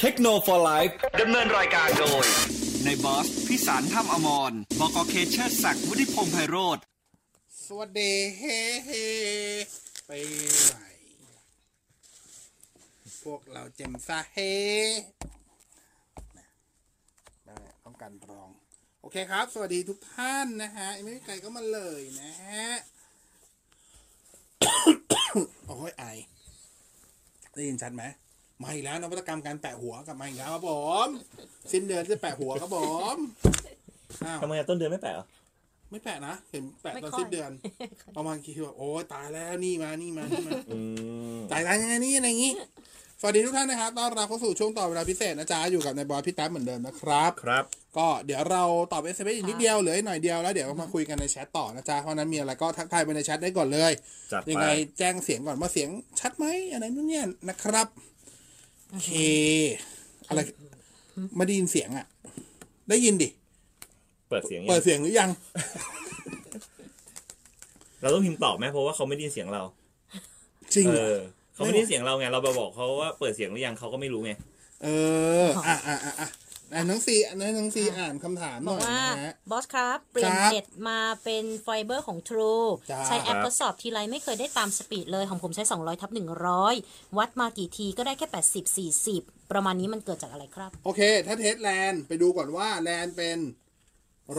เทคโนโลยีดำเนินรายการโดยในบอสพิสารถ้ำอมรบกเคเชอร์ศักดิ์วุฒิพงษ์ไพโรธสวัสดีเฮ้เฮ้ไปไหนพวกเราเจมซาเฮได้ต้องการรอง โอเคครับ สวัสดีทุกท่านนะฮะยังไม่มีใครก็มาเลยนะฮะโอ้ยไอได้ยินชัดไหม มาอีกแล้วนวัตกรรมการแปะหัวกลับมาอีกแล้วครับผมสิ้นเดือนจะแปะหัวครับผมอ้าวทำไมต้นเดือนไม่แปะเหรอไม่แปะนะเห็นแปะไม่ตอนค่อยสิ้นเดือนประมาณกี่แบบโอ้ยตายแล้วนี่มานี่มานี่มาอืมจ่ายตังค์ยังไงนี่อะไรอย่างงี้สวัสดีทุกท่านนะครับต้อนรับเข้าสู่ช่วงต่อเวลาพิเศษนะจ๊ะอยู่กับนายบอยพี่แท็บเหมือนเดิมนะครับครับ ก็เดี๋ยวเราตอบเอสเอ็มอีกนิดเดียวเหลืออีกหน่อยเดียวแล้วเดี๋ยวมาคุยกันในแชทต่อนะจ๊ะเพราะฉะนั้นมีอะไรก็ทักทายไปในแชทได้ก่อนเลยจัดยังไปไงแจ้งเสียงก่อนว่าเสียงชัดไหมอะไรนู่นเนี่ยนะครับโอ เค อะไร ไม่ได้ยินเสียงอะ ได้ยินดิ เปิดเสียงยังเปิดเสียงหรือยัง เราต้องพิมพ์ตอบไหมเพราะว่าเขาไม่ได้ยินเสียงเรา จริงเอเหรออเขาไม่ได้ยินเสียงเราไง เราไปบอกเขาว่าเปิดเสียงหรือยังเขาก็ไม่รู้ไง เออ อะอะอะอะ อ่านหนังสืออ่านหนังสืออ่านคำถามหน่อยบอกว่านะฮะ บอสครับ เปลี่ยนครับเน็ตมาเป็นไฟเบอร์ของ True จ้า ใช้แอปครับทดสอบทีไรไม่เคยได้ตาม speed เลย ของผมใช้ 200ทับ100 วัดมากี่ทีก็ได้แค่ 80 40 ประมาณนี้มันเกิดจากอะไรครับ โอเค ถ้า test LAN ไปดูก่อนว่าแลนด์เป็น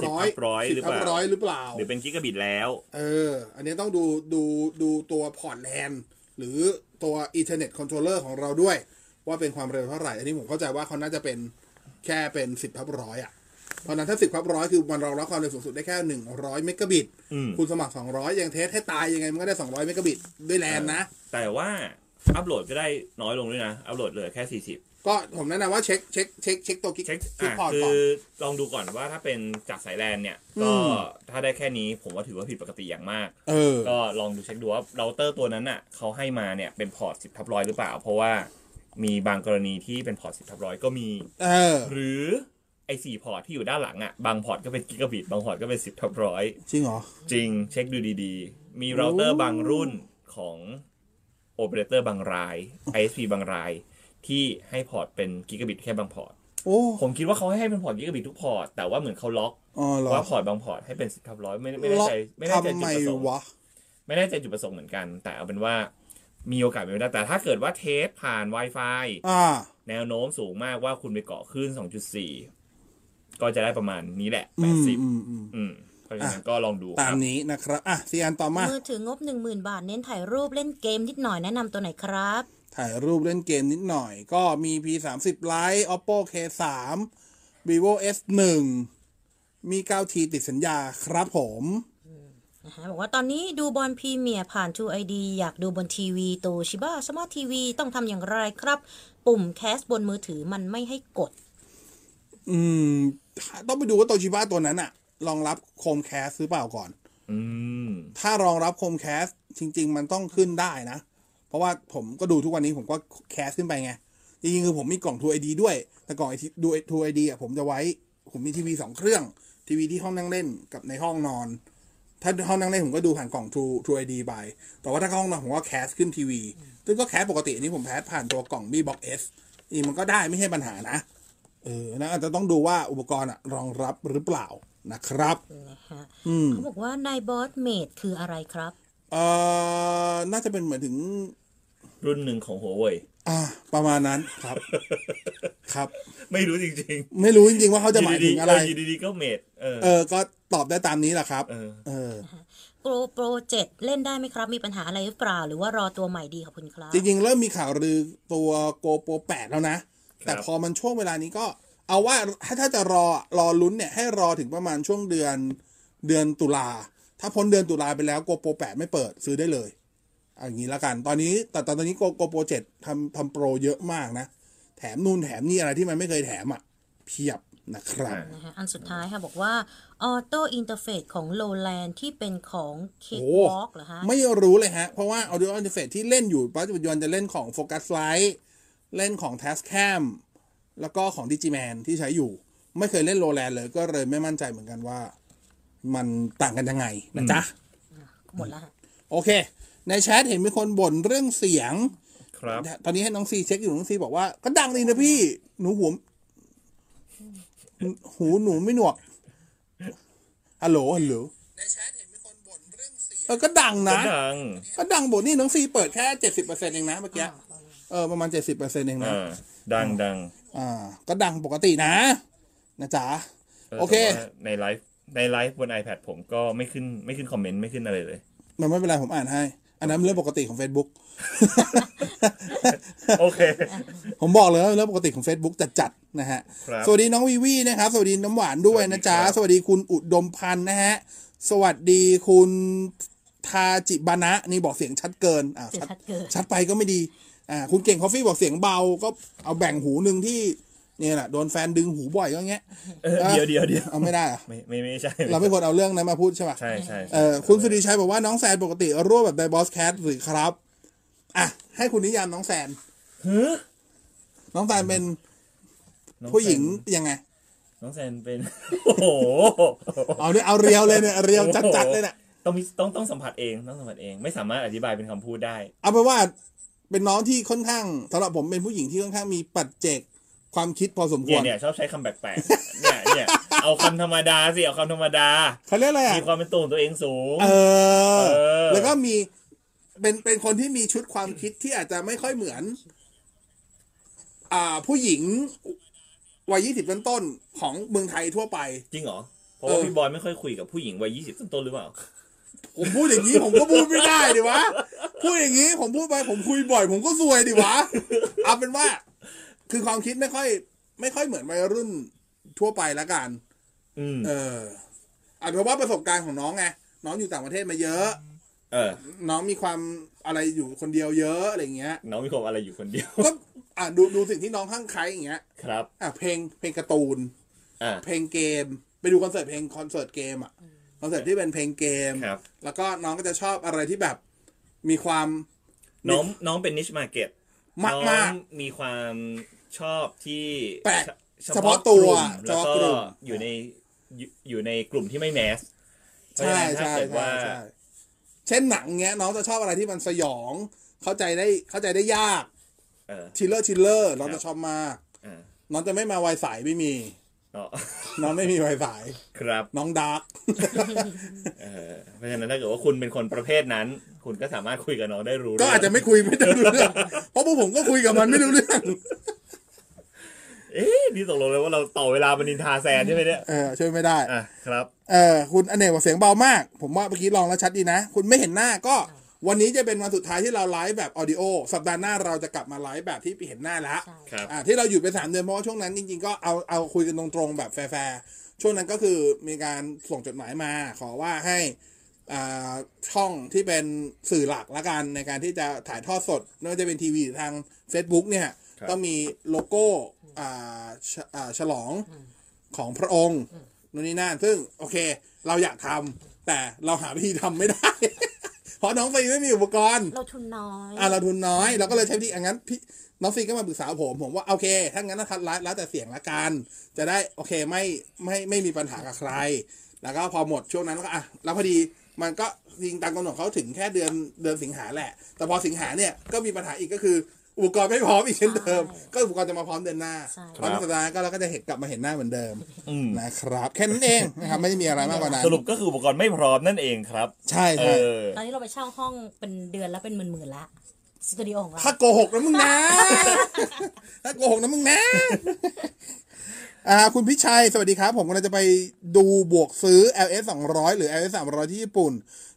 ร้อยสิบทับร้อยสิบหรือทัเปล่าทับร้อยหรือเปล่า หรือเป็นกิกะบิตแล้ว เออ อันนี้ต้องดูดูดูตัว port LAN หรือตัวอินเทอร์เน็ต controller ของเราด้วย ว่าเป็นความเร็วเท่าไหร่ อันนี้ผมเข้าใจว่าเขาน่าจะเป็น แค่เป็นสิบทับร้อยอะเพราะฉะนั้นถ้าสิบทับร้อยคือมันรองรับความเร็วสูงสุดได้แค่หนึ่งร้อยเมกะบิตอืมคุณสมัครสองร้อยยัง test ให้ตายยังไงมันก็ได้สองร้อยเมกะบิตด้วยแลนด์นะ แต่ว่าอัพโหลดก็ได้น้อยลงด้วยนะ อัพโหลดเหลือแค่40ก็ผมแนะนำว่าเช็คเช็คเช็คเช็คตัว gig เช็ค gig อะ port คือก่อนอลองดูก่อนว่าถ้าเป็นจากสายแลนเนี่ย ก็อืมถ้าได้แค่นี้ผมว่าถือว่าผิดปกติอย่างมากเออก็ลองดูเช็คดูว่าเราเตอร์ตัวนั้นน่ะเขาให้มาเนี่ยเป็น port 10ทับร้อยหรือเปล่า เพราะว่า มีบางกรณีที่เป็น port 10ทับร้อยก็มี เออ หรือไอ้สี่ port ที่อยู่ด้านหลังอะ บาง port ก็เป็นกิกะบิต บางพอร์ตก็เป็นสิบทับร้อยจริงเหรอ จริง เช็คดูดีๆ มีเราเตอร์บางรุ่นของโอเปอเรเตอร์บางราย ISP บางราย ที่ให้พอร์ตเป็นกิกะบิตแค่บาง port โอ้ผมคิดว่าเขาให้เป็น port gigabit ทุก port แต่ว่าเหมือนเขาล็อกอ๋อเหรอว่า port บาง port ให้เป็นสิบทับร้อยไม่ไม่แน่ใจไม่แน่ใจทำไมจุดประสงค์วะ ไม่แน่ใจจุดประสงค์เหมือนกัน แต่เอาเป็นว่า มีโอกาสเป็นไปได้แต่ถ้าเกิดว่า test ผ่าน Wi-Fi อ่า แนวโน้มสูงมากว่าคุณไปเกาะคลื่น2.4 ก็จะได้ประมาณนี้แหละอืม80อืมอืม อืมเพราะฉะนั้นก็ลองดูคตามรับนี้นะครับ อะซีอันต่อมา มือถืองบ 10,000 บาท เน้นถ่ายรูปเล่นเกมนิดหน่อยแนะนำตัวไหนครับ ถ่ายรูปเล่นเกมนิดหน่อย ก็มี P 3 0 Lite Oppo K 3 vivo S 1มี 9T ติดสัญญาครับผม นะฮะบอกว่าตอนนี้ดูบอลพรีเมียร์ผ่าน True ID อยากดูบนทีวี Toshiba smart TV ต้องทำอย่างไรครับ ปุ่ม cast บนมือถือมันไม่ให้กด อืม ต้องไปดูว่าโตชิบ้าตัวนั้นอะรองรับ Chromecast หรือเปล่าก่อน อืม ถ้ารองรับ Chromecast จริง ๆ มันต้องขึ้นได้นะ เพราะว่าผมก็ดูทุกวันนี้ผมก็ cast ขึ้นไปไง จริงๆคือผมมีกล่อง True ID ด้วย แต่กล่องดู True ID อะผมจะไว้ ผมมีทีวีสองเครื่อง ทีวีที่ห้องนั่งเล่นกับในห้องนอน ถ้าห้องนั่งเล่นผมก็ดูผ่านกล่อง True True ID ไป แต่ว่าถ้าเข้าห้องนอนผมก็แคสขึ้นทีวี ซึ่งก็แคสปกติอันนี้ผมแคสผ่านตัวกล่อง B Box S อีมันก็ได้ไม่ใช่ปัญหานะ เออนะอาจจะต้องดูว่าอุปกรณ์อะรองรับหรือเปล่านะครับนะฮะอืมเขาบอกว่านายบอสเมดคืออะไรครับ เอ่อ น่าจะเป็นเหมือนถึง รุ่นหนึ่งของหัวเว่ยอ่า ประมาณนั้นครับ ครับ ไม่รู้จริงไม่รู้จริง ๆ ว่าเขาๆจะหมายถึงอะไรอยู่ดีๆก็เมดเออเออ ก็ตอบได้ตามนี้แหละครับ เออเออ GoPro เจ็ดเล่นได้ไหมครับ มีปัญหาอะไรหรือเปล่า หรือว่ารอตัวใหม่ดีขอบคุณครับ จริงๆ เริ่มมีข่าวลือตัว GoPro แปดแล้วนะ แต่พอมันช่วงเวลานี้ก็เอาว่าถ้าถ้าจะรอรอลุ้นเนี่ยให้รอถึงประมาณช่วงเดือนเดือนตุลา ถ้าพ้นเดือนตุลาไปแล้ว GoPro แปดไม่เปิดซื้อได้เลยเอย่างนี้ละกัน ตอนนี้แต่ตอนนี้โก GoPro เจ็ดทำทำโปรเยอะมากนะ แถมนู่นแถมนี่อะไรที่มันไม่เคยแถมอะเพียบ นะครับอ่านะฮะอันสุดท้ายค่ะบอกว่าออโต้อินเทอร์เฟซของโลแลนที่เป็นของเคโอ้วอล์กเหรอฮะ ไม่รู้เลยฮะ เพราะว่า Audio Interface ที่เล่นอยู่ปัจจุบันจะเล่นของ Focus Lite เล่นของ Tascam แล้วก็ของ Digiman ที่ใช้อยู่ ไม่เคยเล่นโ w แลนเลยก็เลยไม่มั่นใจเหมือนกันว่า มันต่างกันยังไงนะจ๊ะหมดแล้วฮะโอเค ในแชทเห็นมีคนบ่นเรื่องเสียง ครับ ตอนนี้ให้น้องซีเช็คอยู่น้องซีบอกว่าก็ดังดีนะพี่หนูหัว หูหนูไม่หนวกฮัลโหลฮัลโหลในแชทเห็นมีคนบ่นเรื่องเสียงเออก็ดังก็นะ ดังก็ดังบ่นนี่น้องซีเปิดแค่เจ็ดสิบเปอร์เซ็นต์เองนะเมื่อกี้ เออประมาณเจ็ดสิบเปอร์เซ็นต์เองนะ อ่าดังดังอ่า ก็ดังปกตินะ นะจ๊ะ โอเค แต่ว่าในไลฟ์ในไลฟ์บน iPad ผมก็ไม่ขึ้นไม่ขึ้น comment ไม่ขึ้นอะไรเลย มันไม่เป็นไรผมอ่านให้ อันนั้นเป็นเรื่องปกติของ Facebook โอเค ผมบอกเลยว่าเป็นเรื่องปกติของ Facebook จัดจัดๆนะฮะครับสวัสดีน้องวีวีนะครับ สวัสดีน้ำหวานด้วยนะจ๊ะสวัสดีครับวัสดีคุณอุดมพันธ์นะฮะ สวัสดีคุณทาจิบานะ นี่บอกเสียงชัดเกิน อ่าเสียงชัดเกินชัดไปก็ไม่ดี อ่า คุณเก่ง Coffee บอกเสียงเบา ก็เอาแบ่งหูหนึ่งที่ เนี่ยแหละโดนแฟนดึงหูบ่อยก็เงี้ยเออเดี๋ยวเดี๋ยวเดี๋ยวเอาไม่ได้เหรอะไม่ไม่ไม่ใช่ เราไม่ควรเอาเรื่องนั้นมาพูดใช่ปะใช่ใช่เออคุณสุริชัยบอกว่าน้องแซนปกติรั่วแบบไดบอสแคทหรือครับ อะ ให้คุณนิยามน้องแซนฮึน้องแซนเป็นน้อผู้หญิงแซนยังไง น้องแซนเป็น โอ้โหเอาเนี่ยเอาเรียวเลยเนี่ยเรียวจัดๆเลยเนี่ยต้องมีต้องต้องสัมผัสเองต้องสัมผัสเองไม่สามารถอธิบายเป็นคำพูดได้ เอาเป็นว่าเป็นน้องที่ค่อนข้างสำหรับผมเป็นผู้หญิงที่ค่อนข้างมีปัจเจก ความคิดพอสมคเนี่วยร เนี่ยชอบใช้คำแปลกๆเนี่ยเนี่ยเอาคำธรรมดาสิเอาคำธรรมดา เขาเรียกอะไรอะ มีความเป็นตัวของตัวเองสูง เออ เออ แล้วก็มี เป็น เป็นคนที่มีชุดความคิดที่อาจจะไม่ค่อยเหมือน อ่า ผู้หญิง วัยยี่สิบต้นๆของเมืองไทยทั่วไป จริงเหรอเพราะว่าเออ พี่บอยไม่ค่อยคุยกับผู้หญิงวัยยี่สิบต้นๆหรือเปล่า ผมพูดอย่างนี้ ผมก็พูดไม่ได้ดิวะ พูดอย่างนี้ ผมพูดไป ผมคุยบ่อย ผมก็ซวยดิวะ เอาเป็นว่า คือความคิดไม่ค่อย ไม่ค่อยเหมือนวัยรุ่นทั่วไปละกันอืมเอออาจจะเพราะว่าประสบการณ์ของน้องไงน้องอยู่ต่างประเทศมาเยอะ เออ น้องมีความอะไรอยู่คนเดียวเยอะอะไรเงี้ย น้องมีความอะไรอยู่คนเดียว ก็อ่าดูดูสิ่งที่น้องข้างใครอย่างเงี้ย ครับ อะเพลงเพลงการ์ตูน อ่าเพลงเกม ไปดูคอนเสิร์ตเพลงคอนเสิร์ตเกมอะคอนเสิร์ตที่เป็นเพลงเกมครับแล้วก็น้องก็จะชอบอะไรที่แบบ มีความ น้องน้องเป็น niche market มากน้องมากมีความ ชอบที่แปลกเฉเฉพาะตัวกลุ่มเฉแล้วพาะก็กลุ่มอยู่ในอยู่อยู่ในกลุ่มที่ไม่ mass เพราะใช่ฉะนั้นถ้าใช่เกิดใช่ว่าใช่เช่นหนังเงี้ยน้องจะชอบอะไรที่มันสยอง เข้าใจได้เข้าใจได้ยากเออ thriller thriller น้องจะชอบมากอ่าน้องจะไม่มาวัยใสไม่มีอ๋อน้องไม่มีวัยใสครับ น้อง dark เออเพราะฉะนั้นถ้าเกิดว่าคุณเป็นคนประเภทนั้น คุณก็สามารถคุยกับน้องได้รู้ก็อาจจะไม่คุยไม่ได้รู้เรื่องเพราะพวกผมก็คุยกับมันไม่รู้เรื่อง เอ๊ะนี่ตกลงเลยว่าเราต่อเวลาบนินทาแซนใช่ไหมเนี่ยเออช่วยไม่ได้อะครับเออคุณอเนกบอกเสียงเบามาก ผมว่าเมื่อกี้ลองแล้วชัดดีนะ คุณไม่เห็นหน้าก็วันนี้จะเป็นวันสุดท้ายที่เราไลฟ์แบบ audio สัปดาห์หน้าเราจะกลับมาไลฟ์แบบที่เห็นหน้าแล้วใช่ครับอ่าที่เราอยู่ไปสามเดือนเพราะว่าช่วงนั้นจริงๆก็เอาเอาคุยกันตรงๆแบบแฟร์ๆช่วงนั้นก็คือมีการส่งจดหมายมาขอว่าให้อ่า ช่องที่เป็นสื่อหลักละกันในการที่จะถ่ายทอดสดไม่ว่าจะเป็นทีวีหรือทาง Facebook เนี่ยครับต้องมีโลโก้อ่าฉอ่าฉลองของพระองค์นู่นนี่นั่นซึ่งโอเค เราอยากทำแต่เราหาวิธีทำไม่ได้ เพราะน้องฟีไม่มีอุปกรณ์ เราทุนน้อยอ่าเราทุนน้อยเราก็เลยใช้วิธีอังั้นพี่น้องซีก็มาปรึกษาผม ผมว่าโอเค ถ้างั้นนะทัดรัดแล้วแต่เสียงละกัน จะได้โอเคไม่ไม่ไม่มีปัญหากับใคร แล้วก็พอหมดช่วงนั้นก็อะแล้วพอดี มันก็จริงตามกำหนดเขาถึงแค่เดือนเดือนสิงหาแหละ แต่พอสิงหาเนี่ยก็มีปัญหาอีกก็คือ อุปกรณ์ไม่พร้อมอีกเช่นเดิม ก็อุปกรณ์จะมาพร้อมเดือนหน้าใช่ ตอนสัปดาห์ก็เราก็จะเห็นกลับมาเห็นหน้าเหมือนเดิมอืมนะครับแค่นั้นเองนะครับไม่ได้มีอะไรมากกว่านั้นสรุปก็คืออุปกรณ์ไม่พร้อมนั่นเองครับ ใช่เอใช่อ ตอนนี้เราไปเช่าห้องเป็นเดือนแล้วเป็นหมื่นๆละสตูดิโอของเราถ้าโกหกนะมึงนะ ถ้าโกหกนะมึงนะ อ่าคุณพิชัย สวัสดีครับ ผมกำลังจะไปดูบวกซื้อ LS 200 หรือ LS 300 ที่ญี่ปุ่น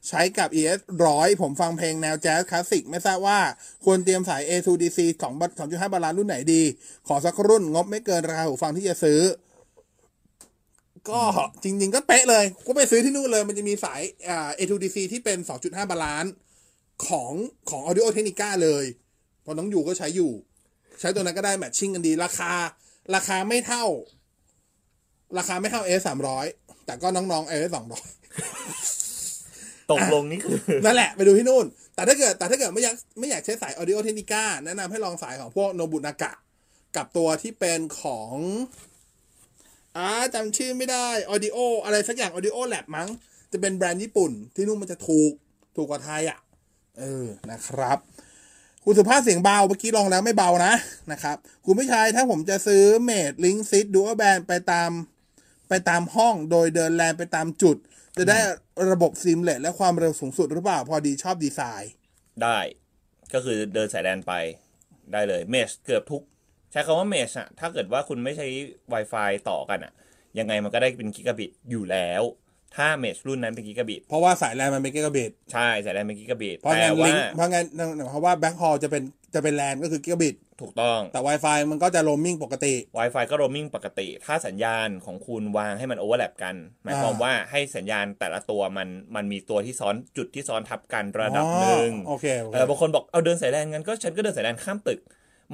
ใช้กับ ES 100 ผมฟังเพลงแนวแจ๊สคลาสสิก ไม่ทราบว่าควรเตรียมสาย A2DC 2 2.5 balance รุ่นไหนดี ขอสักรุ่นงบไม่เกินราคาหูฟังที่จะซื้อ ก็จริง ๆ ก็เป๊ะเลย ก็ไปซื้อที่นู่นเลย มันจะมีสายอ่า A2DC ที่เป็น 2.5 balance ของของ Audio-Technica เลยพอน้องอยู่ก็ใช้อยู่ ใช้ตัวนั้นก็ได้ matching กันดีราคา ราคาไม่เท่า ราคาไม่เท่า A สามร้อยแต่ก็น้องๆ A สองร้อยตกลงนี่คือ นั่นแหละไปดูที่นู่น แต่ถ้าเกิดแต่ถ้าเกิดไม่อยากไม่อยากใช้สาย Audio Technica แนะนำให้ลองสายของพวกโนบุนากะ กับตัวที่เป็นของอ่าจำชื่อไม่ได้ Audio อะไรสักอย่าง Audio Lab มั้ง จะเป็นแบรนด์ญี่ปุ่น ที่นู่นมันจะถูกถูกกว่าไทยอะ เออนะครับ คุณสุภาพเสียงเบาเมื่อกี้ลองแล้วไม่เบานะนะครับ คุณผู้ชายถ้าผมจะซื้อเมดลิงซิตดูว่าแบนไปตาม ไปตามห้องโดยเดินแลนไปตามจุด จะได้ระบบ seamless และความเร็วสูงสุดหรือเปล่า พอดีชอบดีไซน์ ได้ก็คือเดินสายแดนไปได้เลย mesh เกือบทุก ใช้คำว่า mesh อะถ้าเกิดว่าคุณไม่ใช้ Wi-Fi ต่อกันอะยังไงมันก็ได้เป็นกิกะบิตอยู่แล้ว ถ้า mesh รุ่นนั้นเป็นกิกะบิต เพราะว่าสายแลนมันเป็นกิกะบิต ใช่สายแดนเป็นกิกะบิตเพราะแต่งั้นลิว่างก์เพราะงั้นเพราะว่า backhaul จะเป็น จะเป็นแลนก็คือกิกะบิตถูกต้อง แต่ Wi-Fi มันก็จะโรมมิ่งปกติ Wi-Fi ก็โรมมิ่งปกติ ถ้าสัญญาณของคุณวางให้มัน overlap กัน หมายความอ่าว่าให้สัญญาณแต่ละตัวมันมันมีตัวที่ซ้อนจุดที่ซ้อนทับกันระดับหนึ่งอ๋อโอเคโอเคเออบางคนบอกเอาเดินสายแดนงั้นก็ฉันก็เดินสายแดนข้ามตึก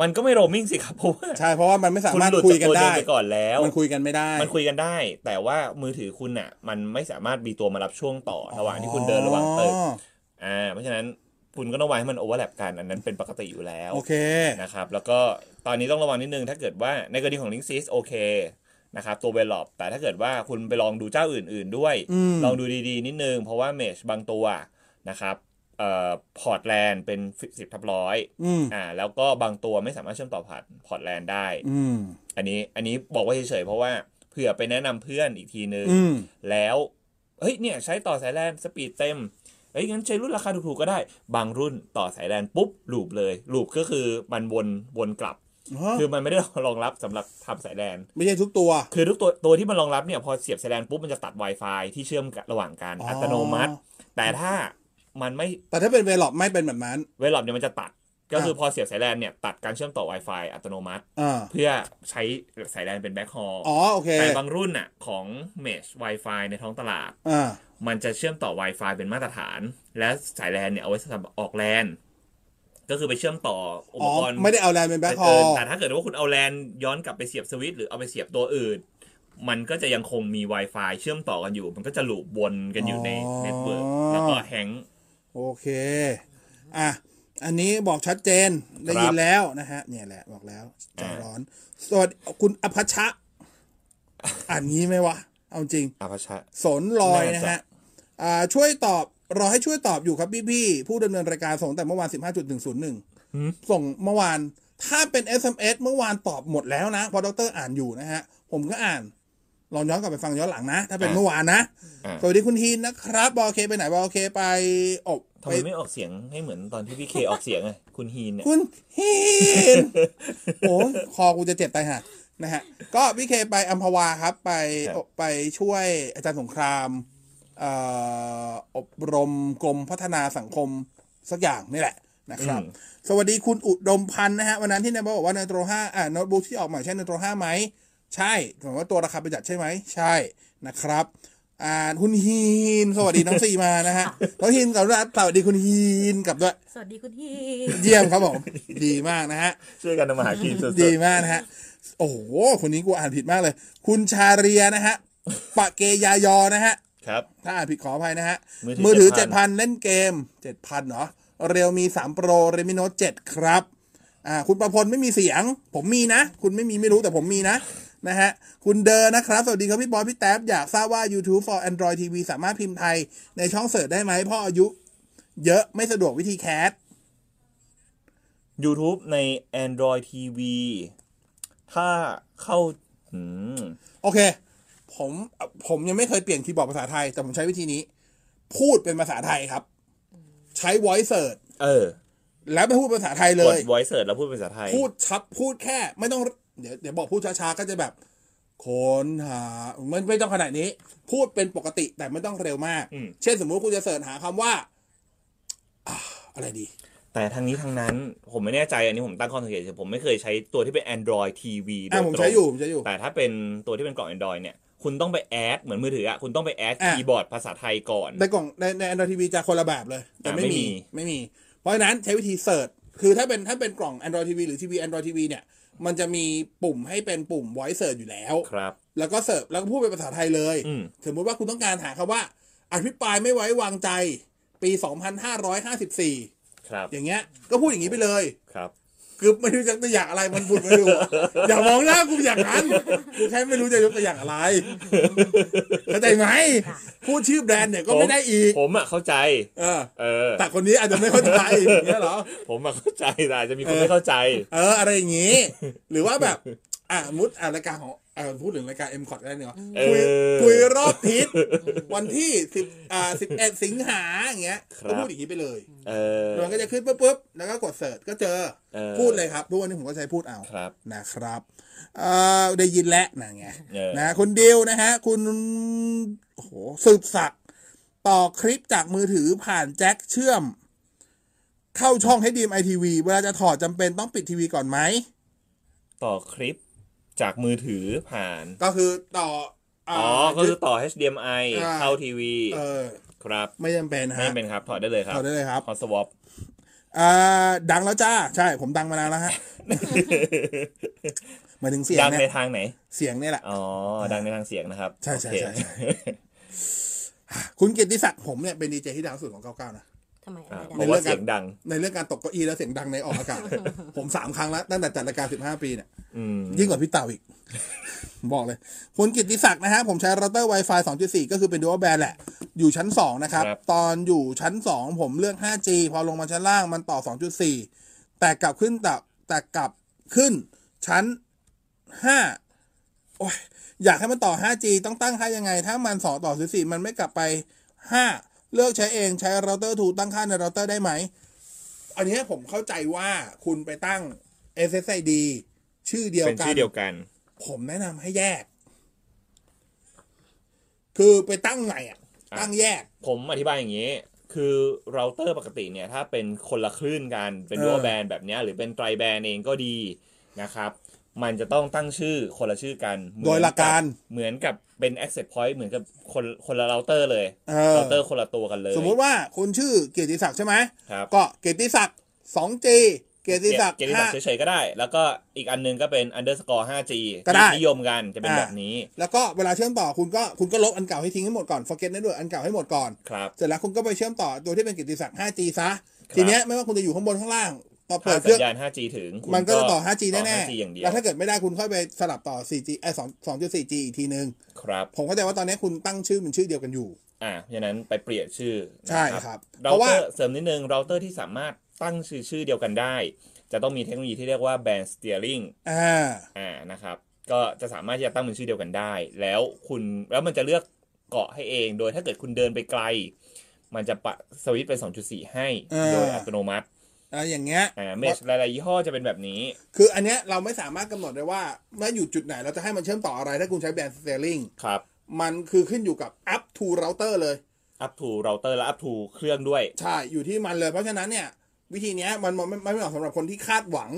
มันก็ไม่โรมมิ่งสิครับเพราะว่าใช่เพราะว่ามันไม่สาคุณมารถหลุดคุยจากกันตัวเดิได้นไปก่อนแล้ว มันคุยกันไม่ได้ มันคุยกันได้ แต่ว่ามือถือคุณน่ะ มันไม่สามารถมีตัวมารับช่วงต่อระหว่างที่คุณเดินระหว่างตึกอ๋ออ่าเพราะฉะนั้น คุณก็ต้องวางให้มัน overlap กันอันนั้นเป็นปกติอยู่แล้วโอเคนะครับแล้วก็ตอนนี้ต้องระวังนิดนึงถ้าเกิดว่าในกรณีของ l i n k ซิสโอเคนะครับตัว Velop แต่ถ้าเกิดว่าคุณไปลองดูเจ้าอื่น ๆ ด้วยอืมลองดูดีๆ นิดนึง เพราะว่า mesh บางตัวนะครับเอ่อ port LAN เป็นสิบทับร้อยอืมอ่าแล้วก็บางตัวไม่สามารถเชื่อมต่อผ่าน port LAN ได้อืมอันนี้อันนี้บอกไว้เฉยๆเพราะว่าเผื่อไปแนะนำเพื่อนอีกทีนึงอืมแล้วเฮ้ยเนี่ยใช้ต่อสาย LAN speed เต็ม เฮ้ยงั้นใช้รุ่นราคาถูกๆก็ได้ บางรุ่นต่อสายแลนปุ๊บ loop เลย loop ก็คือมันวนวนกลับ คือมันไม่ได้รองรับสำหรับทำสายแลนไม่ใช่ทุกตัว คือทุกตัวตัวที่มันรองรับเนี่ยพอเสียบสายแลนปุ๊บมันจะตัด Wi-Fi ที่เชื่อมกับระหว่างกันอ๋ออัอัตโนมัติ แต่ถ้ามันไม่แต่ถ้าเป็นเวลลอปไม่เป็นแบบนั้นเวลลอปเนี่ยมันจะตัด ก็คือพอเสียบสายแลนเนี่ยตัดการเชื่อมต่อ Wi-Fi อัตโนมัติอ่าเพื่อใช้สายแลนเป็นแบ็คฮอลอ๋อโอเคแต่บางรุ่นน่ะของ Mesh Wi-Fi ในท้องตลาดอ่ามันจะเชื่อมต่อ Wi-Fi เป็นมาตรฐาน และสายแลนเนี่ยเอาไว้สำหรับออกแลนก็คือไปเชื่อมต่ออุอ๋ปอกรณ์ไม่ได้เอาแลนเป็น backhaul เออแต่ถ้าเกิดว่าคุณเอาแลนย้อนกลับไปเสียบสวิตช์หรือเอาไปเสียบตัวอื่น มันก็จะยังคงมี Wi-Fi เชื่อมต่อกันอยู่ มันก็จะ loop วนกันอยู่ใน network แล้วก็ hangโอเคอะ อันนี้บอกชัดเจนได้ยิครันบแล้วนะฮะ เนี่ยแหละบอกแล้วใจร้อนสวัสดีคุณอภัชชะอ่านงี้ไหมวะ เอาจริงอาภชะสนลอยนะน่าฮะจะอ่าช่วยตอบรอให้ช่วยตอบอยู่ครับพี่ๆผู้ดำเนินรายการส่งแต่เมื่อวาน15.101ส่งเมื่อวานถ้าเป็น SMS เมื่อวานตอบหมดแล้วนะเพราะดรอ่านอยู่นะฮะ ผมก็อ่าน ลองย้อนกลับไปฟังย้อนหลังนะ ถ้าเป็นเมื่อวานนะอ่าสวัสดีคุณฮีนนะครับ บอลเคไปไหน บอลเคไปอบ ทำไมไม่ออกเสียงให้เหมือนตอนที่พี่เคออกเสียงไงคุณฮีนเนี่ยคุณฮีนโอ้ยคอกูจะเจ็บตายห่านะฮะ ก็พี่เคไปอัมพวาครับ ไปครับไปช่วยอาจารย์สงครามเอ่ออบรมกรมพัฒนาสังคมสักอย่างนี่แหละนะครับ สวัสดีคุณอุดมพันธ์นะฮะวันนั้นที่นายบอกว่าเนโตรห้าอ่าโน้ตบุ๊กที่ออกใหม่ใช่เนโตรห้าไหม ใช่ถามว่าตัวราคาประหยัดใช่ไหม ใช่นะครับ อ่าคุณฮีนสวัสดีน้องซีมานะฮะน้องฮีนสำหรับสวัสดีคุณฮีนกลับด้วย สวัสดีคุณฮีเยี่ยมครับผมดีมากนะฮะช่วยกันทำมาหากินสุดดีมากนะฮะโอ้โหคนนี้กูอ่านผิดมากเลย คุณชาเรียนะฮะปะเกยายอนะฮะๆครับถ้าอ่านผิดขออภัยนะฮะมืมืออถืถืออเจ็ดพันเล่นเกมเจ็ดพันเหรอเรียวมีสามโปรเรมิโนเจ็ดครับอ่าคุณประพลไม่มีเสียง ผมมีนะ คุณไม่มีไม่รู้แต่ผมมีนะ นะฮะ คุณเดินนะครับ สวัสดีครับพี่บอยพี่แท็บอยากทราบว่า YouTube for Android TV สามารถพิมพ์ไทยในช่องเสิร์ชได้ไหมเพราะอายุ เยอะไม่สะดวกวิธีแคส YouTube ใน Android TV ถ้าเข้าอืมโอเค ผมผมยังไม่เคยเปลี่ยนคีย์บอร์ดภาษาไทย แต่ผมใช้วิธีนี้ พูดเป็นภาษาไทยครับ ใช้ voice search เออ แล้วไปพูดภาษาไทยเลกดย voice search แล้วพูดเป็นภาษาไทย พูดชัดพูดแค่ ไม่ต้อง เดี๋ยวเดี๋ยวบอกพูดช้าๆก็จะแบบค้นหามันไม่ต้องขนาดนี้ พูดเป็นปกติแต่ไม่ต้องเร็วมากอืมเช่นสมมุติคุณจะเสิร์ชหาคำว่าอ่าอะไรดี แต่ทางนี้ทางนั้นผมไม่แน่ใจอันนี้ผมตั้งข้อสังเกตเฉยผมไม่เคยใช้ตัวที่เป็น Android TV โดอ่ายผมตรใช้งอยู่ผมใช้อยู่ แต่ถ้าเป็นตัวที่เป็นกล่อง Android เนี่ยคุณต้องไปแอดเหมือนมือถืออะคุณต้องไปแอดอะคีย์บอร์ดภาษาไทยก่อนในกล่องในใน Android TV จะคนละแบบเลย แต่อ่าไม่ไม่มีมีไม่มี เพราะฉะนั้นใช้วิธีเสิร์ชคือถ้าเป็นถ้าเป็นกล่อง Android TV หรือทีวี Android TV เนี่ย มันจะมีปุ่มให้เป็นปุ่ม voice search อยู่แล้วครับ แล้วก็เสิร์ฟแล้วก็พูดเป็นภาษาไทยเลยอืมสมมุติว่าคุณต้องการหาคำว่า อภิปรายไม่ไว้วางใจ ปี 2554 ครับ อย่างเงี้ย ก็พูดอย่างนี้ไปเลย ครับ คือไม่รู้จะตัวอย่างอะไรมันพูดไม่รู้อะอย่ามองหน้ากูอย่างนั้นกูแค่ไม่รู้จะยกตัวอย่างอะไรเข้าใจไหมพูดชื่อแบรนด์เนี่ยก็ไม่ได้อีก ผมอะเข้าใจ เออ เออ แต่คนนี้อาจจะไม่เข้าใจอย่างเงี้ยเหรอ ผมอะเข้าใจแต่อาจจะมีคนไม่เข้าใจ เออ อะไรอย่างงี้ หรือว่าแบบ อะมุดอะรายการของอะพูดถึงรายการเอ็มคอร์ดได้เนาะเออคุยคุยรอบทิศวันที่สิบอ่าสิบเอ็ดสิงหาอย่างเงี้ยครับก็พูดอย่างนี้ไปเลยเออมันก็จะขึ้นปุ๊บปุ๊บแล้วก็กดเสิร์ชก็เจอเออพูดเลยครับทุกวันนี้ผมก็ใช้พูดเอาครับนะครับเอ่อได้ยินแล้วนะไงเออนะคุณดิวนะฮะ คุณโอ้โหสืบศักดิ์ต่อคลิปจากมือถือผ่านแจ็คเชื่อม เข้าช่อง HDMI TV เวลาจะถอดจำเป็นต้องปิดทีวีก่อนไหมต่อคลิป จากมือถือผ่าน ก็คือต่ออ๋อก็คือต่อ HDMI อ่าเข้าทีวีเออครับ ไม่จำเป็นฮะไม่เป็นครับ ถอดได้เลยครับถอดได้เลยครับฮอตสวอปอ่าดังแล้วจ้า ใช่ ผมดังมานานแล้วฮะหมายถึงเสียงดังในเนี่ยทางไหน เสียงเนี่ยแหละ อ๋อ ดังในทางเสียงนะครับ ใช่ใช่โอเคใช่ใช่คุณเกียรติศักดิ์ผมเนี่ยเป็นดีเจที่ดังสุดของ99นะ ทำไมอ่าไม่เพได้ราะว่าเสียงดัง ในเรื่องการตกเก้าอี้แล้วเสียงดังในออกอากาศ ผมสามครั้งแล้วตั้งแต่จัดรายการ15ปีเนี่ย อืมยิ่งกว่าพี่เต่าอีก ผมบอกเลย คุณกิตติศักดิ์นะฮะ ผมใช้เราเตอร์ Wi-Fi 2.4 ก็คือเป็น Dual Band แหละ อยู่ชั้น 2 นะครับครับ ตอนอยู่ชั้น 2 ผมเลือก 5G พอลงมาชั้นล่างมันต่อ 2.4 แต่กลับขึ้นแต่แต่กลับขึ้นชั้น 5 โอ้ยอยากให้มันต่อ 5G ต้องตั้งค่ายังไง ถ้ามัน 2 ต่อ 4 มันไม่กลับไป 5 เลือกใช้เองใช้เราเตอร์ทูตั้งค่าในเราเตอร์ได้ไหม อันนี้ผมเข้าใจว่าคุณไปตั้ง SSID ชื่อเดียวเป็นกัชื่อเดียวกัน ผมแนะนำให้แยก คือไปตั้งไงอะอะ ตั้งแยก ผมอธิบายอย่างนี้ คือเราเตอร์ปกติเนี่ย ถ้าเป็นคนละคลื่นกัน เป็นเออ dual band แบบเนี้ยหรือเป็น tri-band เองก็ดีนะครับ มันจะต้องตั้งชื่อคนละชื่อกันเหมือนโดยหลักการเหมือนกับเป็น access point เหมือนกับคนคนละเราเตอร์เลยเออเราเตอร์คนละตัวกันเลย สมมุติว่าคุณชื่อเกียรติศักดิ์ใช่ไหมครับก็เกียรติศักดิ์ 2G เกียรติศักดิ์เกียรติศักดิ์ห้าเฉยๆก็ได้ แล้วก็อีกอันหนึงก็เป็น underscore 5G ก็ได้ที่นิยมกันจะเป็นอ่าแบบนี้ แล้วก็เวลาเชื่อมต่อคุณก็คุณก็ลบอันเก่าให้ทิ้งให้หมดก่อน forget network อันเก่าให้หมดก่อนครับเสร็จแล้วคุณก็ไปเชื่อมต่อตัวที่เป็นเกียรติศักดิ์ 5G ซะครับทีเนี้ยไม่ว่าคุณจะอยู่ข้างบนข้างล่าง พอเปิถ้าดเคสัรื่องญญาณ 5G ถึงคุณมันก็จะต่อ 5G ต่อแน่ 5G อย่างเดีๆยวแล้วถ้าเกิดไม่ได้คุณค่อยไปสลับต่อ 4G ไอ้2 2.4G อีกทีนึง ครับ ผมเข้าใจว่าตอนนี้คุณตั้งชื่อเป็นชื่อเดียวกันอยู่ อ่าฉะนั้นไปเปลี่ยนชื่อ ใช่นะครับ เพเราราะว่าเตอร์เสริมนิดนึงเราเตอร์ที่สามารถตั้งชื่อชื่อเดียวกันได้ จะต้องมีเทคโนโลยีที่เรียกว่า band steering อ่า อ่า นะครับ ก็จะสามารถที่จะตั้งเป็นชื่อเดียวกันได้ แล้วคุณ แล้วมันจะเลือกเกาะให้เอง โดยถ้าเกิดคุณเดินไปไกล มันจะปะสวิตช์เป็น2.4 ให้อ่าโดยอัตโนมัติ อะไรอย่างเงี้ยอ่าเมชหลายๆยี่ห้อจะเป็นแบบนี้ คืออันเนี้ยเราไม่สามารถกำหนดได้ว่าเมื่ออยู่จุดไหนเราจะให้มันเชื่อมต่ออะไรถ้าคุณใช้แบรนด์ steering ครับ มันคือขึ้นอยู่กับ up to router เลย up to router และ up to เครื่องด้วย ใช่ อยู่ที่มันเลย เพราะฉะนั้นเนี่ยวิธีเนี้ยมันมันมันไม่เหมาะสำหรับคนที่คาดหวัง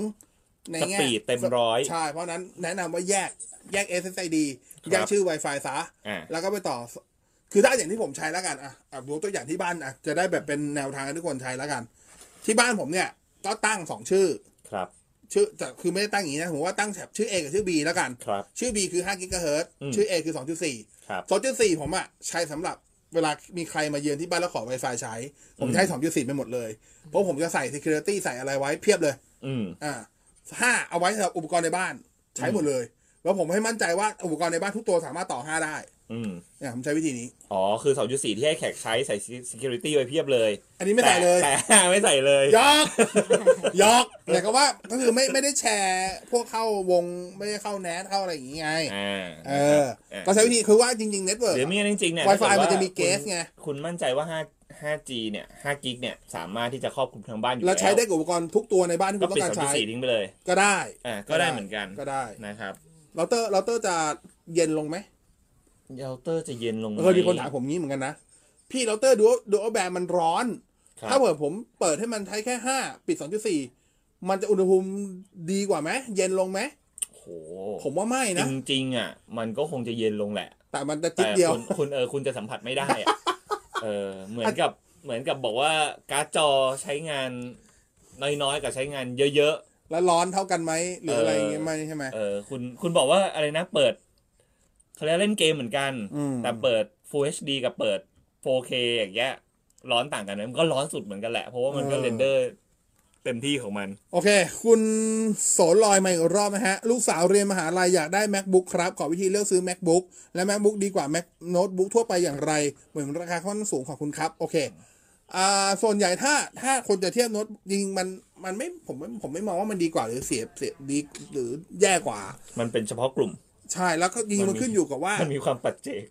ในแง่สปีดเต็มร้อยใช่ เพราะฉะนั้นแนะนำว่าแยกแยก SSID ครับแยกชื่อ Wi-Fi ซะอ่าแล้วก็ไปต่อ คือถ้าอย่างที่ผมใช้แล้วกันอะอะดูตัวอย่างที่บ้านอะจะได้แบบเป็นแนวทางให้ทุกคนใช้แล้วกัน ที่บ้านผมเนี่ย ก็ตั้งสองชื่อ ครับ ชื่อแต่คือไม่ได้ตั้งอย่างนี้นะผมว่าตั้งแถบชื่อ A กับชื่อ B แล้วกัน ครับ ชื่อ B คือ5กิกะเฮิรตซ์อืม ชื่อ A คือ2.4 ครับ 2.4 ผมอะใช้สำหรับเวลามีใครมาเยือนที่บ้านแล้วขอ Wi-Fi ใช้ ผมใช้ 2.4 ไปหมดเลย เพราะผมจะใส่ security ใส่อะไรไว้เพียบเลย อืม อ่าห้าเอาไว้สำหรับอุปกรณ์ในบ้าน ใช้หมดเลย แล้วผมให้มั่นใจว่าอุปกรณ์ในบ้านทุกตัวสามารถต่อ5ได้ อืมเนี่ยผมใช้วิธีนี้ อ๋อ คือ2.4ที่ให้แขกใช้ใส่ security ไว้เพียบเลย อันนี้ไม่ใส่เลย แต่แต่ ไม่ใส่เลย ยอก ยอกแต่ก็ว่าก็คือไม่ไม่ได้แชร์พวกเข้าวงไม่ได้เข้า NAS เข้าอะไรอย่างงี้ไง อ่าเออนะครับก็ใช้วิธีคือว่าจริงๆ network หรือไม่งั้นจริงๆเนี่ย Wi-Fi ถ้ากิดมันจะมีว่า guest ไงคุณคุณมั่นใจว่า5 5G เนี่ย5 gig เนี่ยสามารถที่จะครอบคลุมทั้งบ้านอยู่แล้วใช้ได้กับอุปกรณ์ทุกตัวในบ้านที่ก็คุณต้อปิดงการใช้2.4ทิ้งไปเลย ก็ได้ อ่า ก็ได้เหมือนกันก็ได้ นะครับ เราเตอร์เราเตอร์จะเย็นลงไหม เราเตอร์จะเย็นลงไหมเคยมีคนถามผมงี้เหมือนกันนะ พี่เราเตอร์ดูดูแบรมันร้อนครับถ้าเกิดผมเปิดให้มันใช้แค่ห้าปิดสองจุดสี่มันจะอุณหภูมิดีกว่าไหมเย็นลงไหมโอ้โหผมว่าไม่นะ จริงๆอะ มันก็คงจะเย็นลงแหละ แต่มันจะจิตเดียวคุณเออคุณจะสัมผัสไม่ได้อะเออเหมือนกับเหมือนกับบอกว่าการ์ดจอใช้งานน้อยๆกับใช้งานเยอะๆแล้วร้อนเท่ากันไหมหรืออะไรเงี้ยไม่ใช่ไหมเออคุณคุณบอกว่าอะไรนะเปิด เขาเรียกเล่นเกมเหมือนกันอืมแต่เปิด Full HD กับเปิด 4K อย่างเงี้ยร้อนต่างกันไหมมันก็ร้อนสุดเหมือนกันแหละ เพราะว่ามันก็ render เต็มที่ของมัน โอเค คุณโสนลอยมาอีกรอบนะฮะ ลูกสาวเรียนมหาลัยอยากได้ macbook ครับ ขอวิธีเลือกซื้อ macbook และ macbook ดีกว่า mac notebook ทั่วไปอย่างไร เหมือนราคาค่อนข้างสูงขอบคุณครับ โอเคอ่าส่วนใหญ่ถ้าถ้าคนจะเทียบโน้ตจริงๆมันมันไม่ผมไม่ผมไม่มองว่ามันดีกว่าหรือเสียเสียดีหรือแย่กว่า มันเป็นเฉพาะกลุ่ม ใช่แล้วก็จริงๆมันขึ้นอยู่กับว่ามันมีความปัจเจก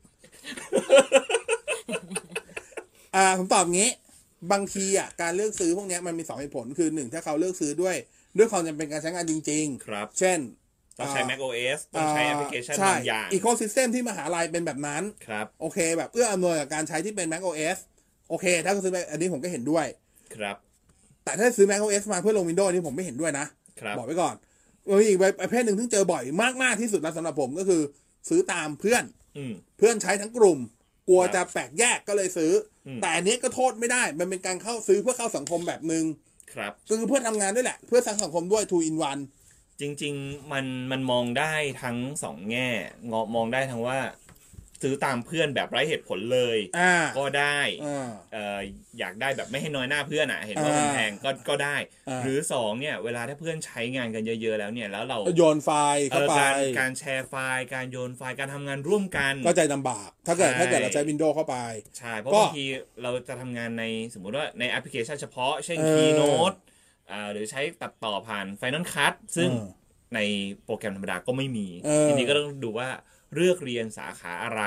อ่า ผมตอบงี้ บางทีอะการเลือกซื้อพวกเนี้ยมันมีสองเหตุผลคือหนึ่งถ้าเขาเลือกซื้อด้วย ด้วยความจำเป็นการใช้งานจริงครับๆเช่นต้องใช้ Mac OS ต้องใช้แอปพลิเคชันใช่บางอย่าง ecosystem ที่มหาลัยเป็นแบบนั้น ครับ โอเค แบบเอื้ออำนวยกับการใช้ที่เป็น Mac OS โอเค ถ้าเขาซื้อ Mac อันนี้ผมก็เห็นด้วย ครับ แต่ถ้าซื้อ Mac OS มาเพื่อลง Windows อันนี่ผมไม่เห็นด้วยนะครับบอกไว้ก่อน มีอีกประเภทหนึ่งที่เจอบ่อยมากๆที่สุดแล้วสำหรับผมก็คือ ซื้อตามเพื่อนอืมเพื่อนใช้ทั้งกลุ่ม กลัวครับจะแปลกแยกก็เลยซื้ออมแต่อันนี้ก็โทษไม่ได้ มันเป็นการเข้าซื้อเพื่อเข้าสังคมแบบหนึ่งครับคือเพื่อทำงานด้วยแหละ เพื่อสร้างสังคมด้วย two in one จริง ๆ มันมันมองได้ทั้งสองแง่งอมองได้ทั้งว่า ซื้อตามเพื่อนแบบไร้เหตุผลเลย อ่าก็ได้อ่า เอ่ออยากได้แบบไม่ให้น้อยหน้าเพื่อนอะ เห็นว่ามันอ่าแพงก็ก็ได้ อ่า หรือสองเนี่ยเวลาถ้าเพื่อนใช้งานกันเยอะ ๆ แล้วเนี่ยแล้วเราโยนไฟล์เอเข้าอไปการการแชร์ไฟล์ การโยนไฟล์การทำงานร่วมกัน ก็ใจลำบาก ถ้าเกิดใช่ ถ้าเกิดเราใช้ Windows เข้าไป ใช่ เพราะก็บางทีเราจะทำงานในสมมุติว่าในแอปพลิเคชันเฉพาะ เช่น เออ Keynote อ่าหรือใช้ตัดต่อผ่าน Final Cut ซึ่งเออในโปรแกรมธรรมดาก็ไม่มี เออ ทีนี้ก็ต้องดูว่า เลือกเรียนสาขาอะไร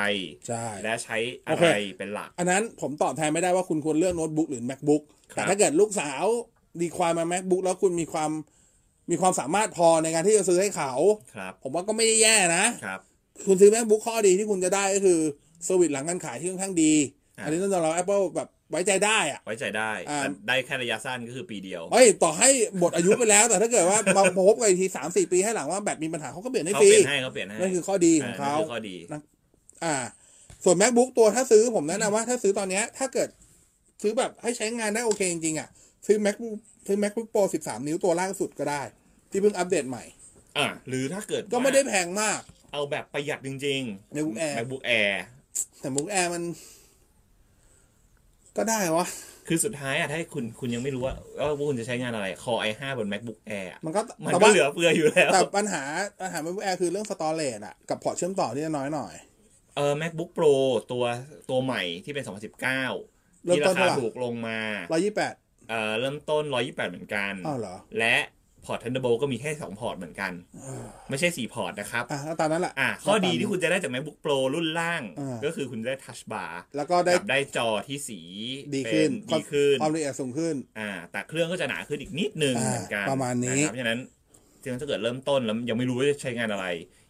ใช่ และใช้อะโอเคไรเป็นหลัก อันนั้นผมตอบแทนไม่ได้ว่าคุณควรเลือกโน้ตบุ๊กหรือ macbook ครับแต่ถ้าเกิดลูกสาวดีควายมา macbook แล้วคุณมีความมีความสามารถพอในการที่จะซื้อให้เขาครับ ผมว่าก็ไม่ได้แย่นะครับ คุณซื้อ macbook ข้อดีที่คุณจะได้ก็คือ service หลังการขายที่ค่อนข้างดีอ่าอันนี้ต้องยอมรับ Apple แบบ ไว้ใจได้อะไว้ใจได้อ่าแต่ได้แค่ระยะสั้นก็คือปีเดียวเฮ้ยต่อให้หมดอายุไปแล้ว แต่ถ้าเกิดว่ามาพบกันอีกทีสามสี่ปีให้หลังว่าแบตมีปัญหาเขาก็เปลี่ยนให้เขาฟรีเปลี่ยนให้เขาเปลี่ยนให้นั่นคือข้อดีของเขานั่นคือข้อดีอ่า ส่วน macbook ตัวถ้าซื้อผมแนะนำว่าถ้าซื้อตอนเนี้ยถ้าเกิดซื้อแบบให้ใช้งานได้โอเคจริงๆอะซื้อ macbook ซื้อ macbook pro 13นิ้วตัวล่างสุดก็ได้ ที่เพิ่งอัปเดตใหม่ อะหรือถ้าเกิดก็ไม่ได้ว่าแพงมาก เอาแบบประหยัดจริง MacBook Air MacBook Air แต่ MacBook Air มัน ก็ได้วะ คือสุดท้ายอะถ้าคุณคุณยังไม่รู้ว่าว่าคุณจะใช้งานอะไร Core i5 บน MacBook Air อะมันก็มันแต่ก็ว่าเหลือเฟืออยู่แล้ว แต่ปัญหาปัญหา MacBook Air คือเรื่องสตอเรจอะกับพอร์ตเชื่อมต่อที่จะน้อยหน่อยเออ MacBook Pro ตัวตัวใหม่ที่เป็น 2019เริ่มที่ต้รานคาเท่าไหร่ถูกลงมา128เอ่อเริ่มต้น 128 เหมือนกัน อ้าวเหรอ และ พอร์ต Thunderbolt ก็มีแค่2พอร์ตเหมือนกัน ไม่ใช่4พอร์ตนะครับ อะก็ตามนั้นแหละอะข้อดีก็ตามที่คุณจะได้จาก MacBook Pro รุ่นล่างอ่าก็คือคุณได้ Touch Bar แล้วก็ได้กับได้จอที่สีดีขึ้นเป็นดีขึ้นความละเอียดสูงขึ้น อ่า แต่เครื่องก็จะหนาขึ้นอีกนิดนึงอ่าเหมือนกันประมาณนี้นะครับเพราะฉะนั้นถ้าเกิดเริ่มต้นแล้วยังไม่รู้ว่าจะใช้งานอะไร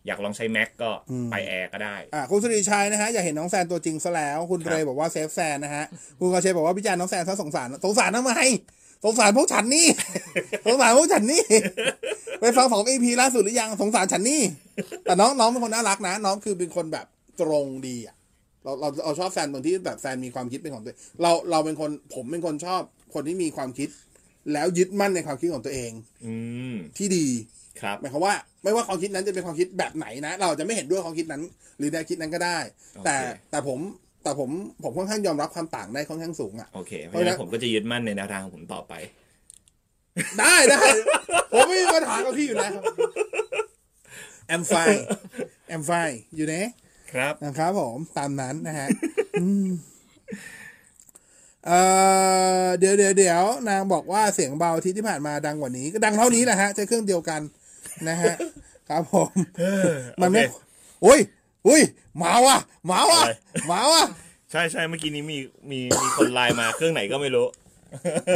อยากลองใช้ Mac ก็ไปแอร์ก็ได้ อะคุณสุริชัยนะฮะ อยากเห็นน้องแซนตัวจริงซะแล้ว คุณครับเรย์บอกว่า save แซนนะฮะ คุณกาเชบอกว่าพิจารณ์น้องแซนซะสงสาร สงสารทำไม สงสารพวกฉันนี่ สงสารพวกฉันนี่ ไปฟังของ EP ล่าสุดหรือยัง สงสารฉันนี่ แต่น้องน้องเป็นคนน่ารักนะ น้องคือเป็นคนแบบตรงดีอะ เราเราเราชอบแซนตรงที่แบบแซนมีความคิดเป็นของตัวเองเราเราเป็นคนผมเป็นคนชอบคนที่มีความคิด แล้วยึดมั่นในความคิดของตัวเอง อืมที่ดีครับหมายความว่าไม่ว่าความคิดนั้นจะเป็นความคิดแบบไหนนะ เราจะไม่เห็นด้วยความคิดนั้น หรือแนวคิดนั้นก็ได้ แต่โอเคแต่ผม แต่ผมผมค่อนข้างยอมรับความต่างได้ค่อนข้างสูงอะโอเคเพราะฉะนั้นผมก็จะยึดมั่นในแนวทางของผมต่อไป ได้ได้ ผมไม่มีปัญหากับพี่อยู่แล้วแอมไฟแอมไฟอยู่เนะครับนะครับผมตามนั้นนะฮะอืมเอ่อเดี๋ยวเดี๋ยวเดี๋ยวนางบอกว่าเสียงเบาที่ที่ผ่านมาดังกว่านี้ ก็ดังเท่านี้แหละฮะใช้เครื่องเดียวกันนะฮะครับผมมันไม่โอเคอุ้ย อุ้ยหมาว่ะหมาว่ะอะไรหมาว่ะใช่ใช่เมื่อกี้นี้มีมีมีคนไลน์มาเครื่องไหนก็ไม่รู้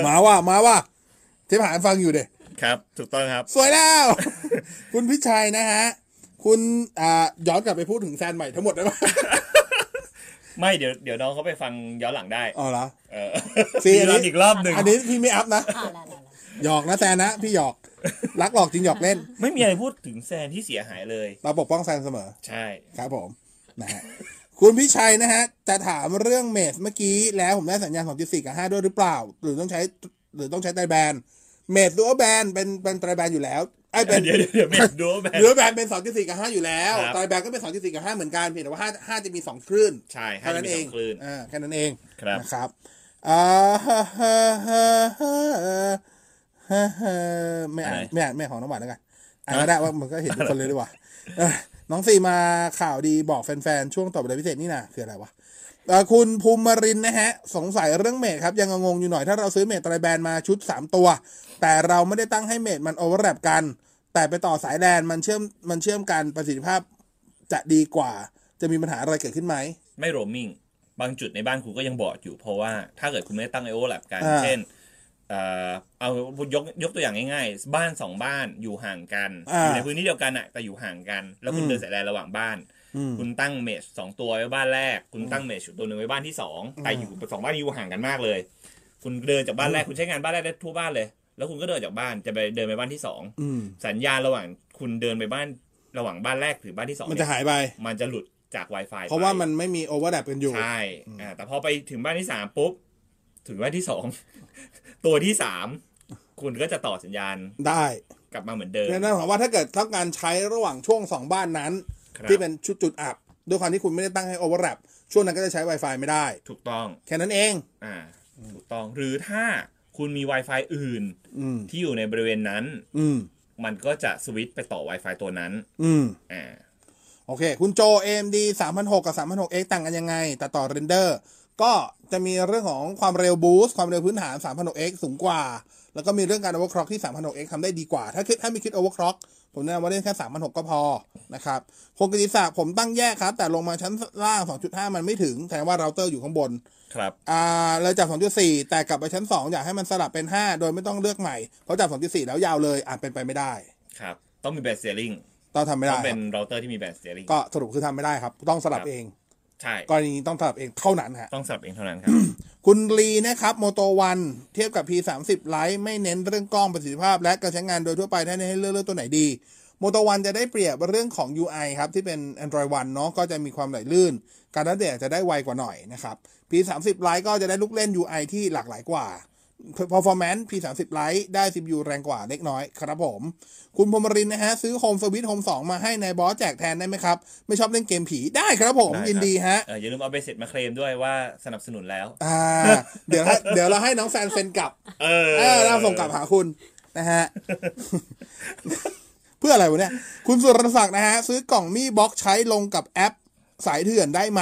หมาว่ะหมาว่ะที่ผ่านฟังอยู่เด็ครับ ถูกต้องครับ สวยแล้ว คุณพิชัยนะฮะ คุณอ่าย้อนกลับไปพูดถึงแซนใหม่ทั้งหมดได้ไหมไม่เดี๋ยวเดี๋ยวน้องเขาไปฟังย้อนหลังได้อ๋อเหรอเออซีอันนี้รันอีกรอบหนึ่งอันนี้พี่ไม่อัพนะอ่าแล้วแล้ว หยอกนะแซนนะ พี่หยอกรักหลอกจริงหยอกเล่น ไม่มีอะไรพูดถึงแซนที่เสียหายเลย เราปกป้องแซนเสมอ ใช่ครับผมนะฮะคุณพิชัยนะฮะจะถามเรื่องเมสเมื่อกี้แล้วผมได้สัญญาณ2.4กับ5ด้วยหรือเปล่า หรือต้องใช้หรือต้องใช้ไตรแบนเมสตัวแบนเป็นเป็นไตรแบนอยู่แล้วไอ้ยเป็นเดี๋ยวเดี๋ยวเดี๋ยวไม่ดูว่าแบหรือแบนเป็น2.4กับ5อยู่แล้วครับไตรแบนก็เป็น2.4กับ5เหมือนกันเพียงแต่ว่า5 5จะมี2คลื่นใช่ให้แค่นั้นมีเอสองงคลื่นอ่าแค่นั้นเองครับนะครับอ่า ฮะฮะฮะฮะฮฮ่าฮ่าไม่อ่านอะไรไม่อ่านไม่อ่านของน้องหวานแล้วกันอ่านก็ได้ว่ามันก็เห็นทุกคนเลยดีกว่าเออน้องสี่มาข่าวดีบอกแฟนๆ ช่วงตอบอะไรพิเศษนี่นะคืออะไรวะเอ่อคุณภูมิรินทร์นะฮะ สงสัยเรื่อง mesh ครับ ยังงงๆอยู่หน่อยถ้าเราซื้อ mesh tri-band มาชุด 3 ตัว แต่เราไม่ได้ตั้งให้ mesh มัน overlap กัน แต่ไปต่อสายแลนมันเชื่อมมันเชื่อมกันประสิทธิภาพจะดีกว่า จะมีปัญหาอะไรเกิดขึ้นไหม ไม่โรมมิ่งบางจุดในบ้านคุณก็ยังบอดอยู่เพราะว่าถ้าเกิดคุณไม่ได้ตั้งไอโอแลบกันอ่าเช่น เอ่อเอายกยกตัวอย่างง่ายๆ บ้านสองบ้านอยู่ห่างกันอ่าอยู่ในพื้นที่เดียวกันอะแต่อยู่ห่างกัน แล้วคุณอืมเดินสายแลนระหว่างบ้านอืมคุณตั้งเมชสองตัวไว้บ้านแรก คุณตั้งเมชตัวหนึ่งไว้บ้านที่สองแต่อยู่สองบ้านอยู่ห่างกันมากเลย คุณเดินจากบ้านแรกคุณใช้งานบ้านแรกได้ทั่วบ้านเลย แล้วคุณก็เดินจากบ้านจะไปเดินไปบ้านที่สองอืมสัญญาณระหว่างคุณเดินไปบ้านระหว่างบ้านแรกหรือบ้านที่สองเนี่จะหายไปมันจะหลุดจาก Wi-Fi เพราะว่าไปมันไม่มีโอเวอร์แลกันอยู่ใช่อ่าแต่พอไปถึงบ้านที่สามปุ๊บ ถึงบ้านที่สอง ตัวที่สามคุณก็จะต่อสัญญาณได้กลับมาเหมือนเดิมนั่นหมายความว่าถ้าเกิดต้องการใช้ระหว่างช่วงสองบ้านนั้นครับที่เป็นชุดจุดอับด้วยความที่คุณไม่ได้ตั้งให้ overlap ช่วงนั้นก็จะใช้ Wi-Fi ไม่ได้ ถูกต้อง แค่นั้นเองอ่าถูกต้องหรือถ้าคุณมี Wi-Fi อื่นอืมที่อยู่ในบริเวณนั้น อืมมันก็จะสวิตช์ไปต่อ Wi-Fi ตัวนั้น อืมอ่าโอเค คุณโจ AMD 3,600กับ 3,600X ต่างกันยังไง แต่ต่อ render ก็จะมีเรื่องของความเร็ว boost ความเร็วพื้นฐาน 3,600X สูงกว่า แล้วก็มีเรื่องการ overclock ที่ 3,600X ทำได้ดีกว่า ถ้าคิดถ้ามีคิด overclock ผมแนะนำว่าเล่นแค่3,600ก็พอนะครับคุณกิติศักดิ์ผมตั้งแยกครับ แต่ลงมาชั้นล่าง 2.5 มันไม่ถึงแสดงว่าเราเตอร์อยู่ข้างบน ครับ อ่าเลยจาก2.4 แต่กลับไปชั้น 2 อยากให้มันสลับเป็น 5 โดยไม่ต้องเลือกใหม่ เพราะจาก2.4 แล้วยาวเลยอาจเป็นไปไม่ได้ ครับ ต้องมี band steering ต้องทำไม่ได้ครับต้องเป็นเราเตอร์ที่มี band steeringก็สรุปคือทำไม่ได้ครับ ต้องสลับครับเอง ใช่กรณีนี้ต้องสลับเองเท่านั้นฮะ ต้องสลับเองเท่านั้นครับ คุณลีนะครับ Moto One เทียบกับ P30 Lite ไม่เน้นเรื่องกล้องประสิทธิภาพ และการใช้งานโดยทั่วไปถ้าให้เลือกเลือกตัวไหนดี Moto One จะได้เปรียบเรื่องของ UI ครับ ที่เป็น Android One เนาะก็จะมีความไหลลื่น การอัปเดตจะได้ไวกว่าหน่อยนะครับ P30 Lite ก็จะได้ลูกเล่น UI ที่หลากหลายกว่า performance P30 Lite ได้ CPU แรงกว่าเล็กน้อยครับผม คุณพรหมรินทร์นะฮะ ซื้อ Home Switch Home 2 มาให้ในายบอสแจกแทนได้ไหมครับ ไม่ชอบเล่นเกมผีได้ครับผมได้ครับยินดีฮะเอออย่าลืมเอาไปเสร็จมาเคลมด้วยว่าสนับสนุนแล้ว อ่า เดี๋ยวให้เดี๋ยวเราให้น้องแฟนเซ็นกลับเออเออเราส่งกลับหาคุณนะฮะเพื่ออะไรวะเนี่ย คุณสุรศักดิ์นะฮะ ซื้อกล่องมี่บ็อกใช้ลงกับแอปสายเถื่อนได้ไหม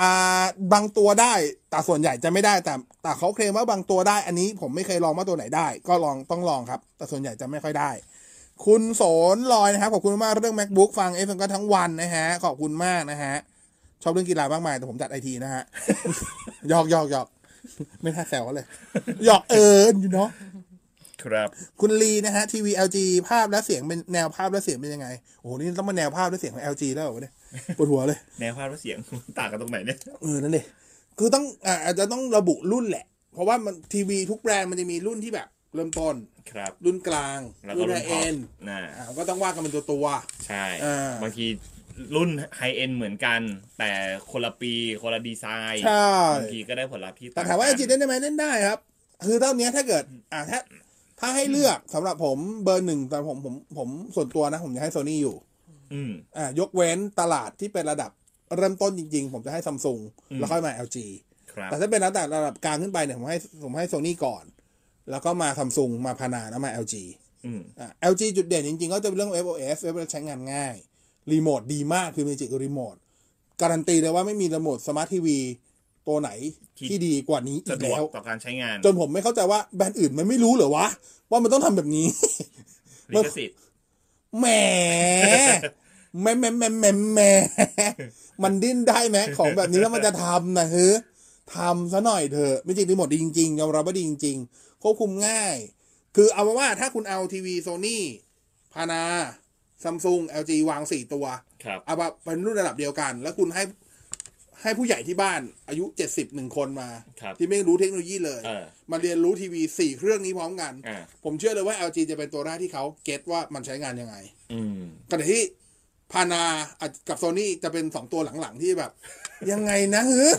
อ่าบางตัวได้ แต่ส่วนใหญ่จะไม่ได้แต่แต่เขาเคลมว่าบางตัวได้ อันนี้ผมไม่เคยลองว่าตัวไหนได้ ก็ลองต้องลองครับ แต่ส่วนใหญ่จะไม่ค่อยได้ คุณโสนลอยนะครับขอบคุณมากเรื่อง macbook ฟังเอฟก็ทั้งวันนะฮะขอบคุณมากนะฮะชอบเรื่องกีฬามากมายแต่ผมจัดไอทีนะฮะหยอกหยอกหยอกไม่น่าแซวเขาเลยหยอกเอิญอยู่เนาะครับคุณลีนะฮะทีวี LG ภาพและเสียงเป็นแนวภาพและเสียงเป็นยังไง โอ้โหนี่ต้องมาแนวภาพและเสียงของ LG แล้วเหรอวะเนี่ย ปวดหัวเลยแนวภาพและเสียงต่างกันตรงไหนเนี่ยเออนั่นเลยคือต้องอ่าอาจจะต้องระบุรุ่นแหละ เพราะว่ามันทีวีทุกแบรนด์มันจะมีรุ่นที่แบบ เริ่มต้นครับ รุ่นกลางแล้วก็รุ่นรุ่นท็อป high-end นะอ่าก็ต้องว่ากันเป็นตัวตัวใช่อ่าบางทีรุ่น high-end เหมือนกัน แต่คนละปีคนละดีไซน์ใช่บางทีก็ได้ผลลัพธ์ที่แต่ถามว่า LG เล่นได้ไหมเล่นได้ครับ คือเท่านี้ถ้าเกิด อ่าถ้าถ้าให้เลือกสำหรับผมเบอร์หนึ่งแต่ผมผมผมส่วนตัวนะ ผมจะให้โซนี่อยู่ อืมอ่ายกเว้นตลาดที่เป็นระดับเริ่มต้นจริงๆ ผมจะให้ซัมซุงอืมแล้วค่อยมา LG ครับแต่ถ้าเป็นระดับระดับกลางขึ้นไปเนี่ยผมให้ผมให้โซนี่ก่อน แล้วก็มาซัมซุงมาพานาแล้วมา LG อืมอ่า LG จุดเด่นจริงๆ ก็จะเป็นเรื่อง FOS FOS ใช้งานง่าย รีโมทดีมากคือ Magic Remote การันตีเลยว่าไม่มีรีโมทสมาร์ททีวีตัวไหนที่ดีกว่านี้อีกสะดวกแล้วต่อการใช้งาน จนผมไม่เข้าใจว่าแบรนด์อื่นมันไม่รู้เหรอวะ ว่ามันต้องทำแบบนี้ลิขสิทธิ์ แหมแหมแหมแหมแหมแหมมันดิ้นได้ไหมของแบบนี้แล้วมันจะทำนะเฮ้ทำซะหน่อยเถอะไม่จริงรีโมทดีจริงๆยอมรับว่าดีจริงๆควบคุมง่าย คือเอาเป็นว่าถ้าคุณเอาทีวีโซนี่พานาซัมซุง LG วางสี่ตัวครับเอาแบบเป็นรุ่นระดับเดียวกัน แล้วคุณให้ ให้ผู้ใหญ่ที่บ้านอายุเจ็ดสิบหนึ่งคนมา ครับ ที่ไม่รู้เทคโนโลยีเลย เออ มาเรียนรู้ทีวีสี่เครื่องนี้พร้อมกัน อ่าผมเชื่อเลยว่า LG จะเป็นตัวแรกที่เขาเก็ตว่ามันใช้งานยังไงอืม ขณะที่พานาอะกับโซนี่จะเป็นสองตัวหลังๆที่แบบ ยังไงนะเฮ้ย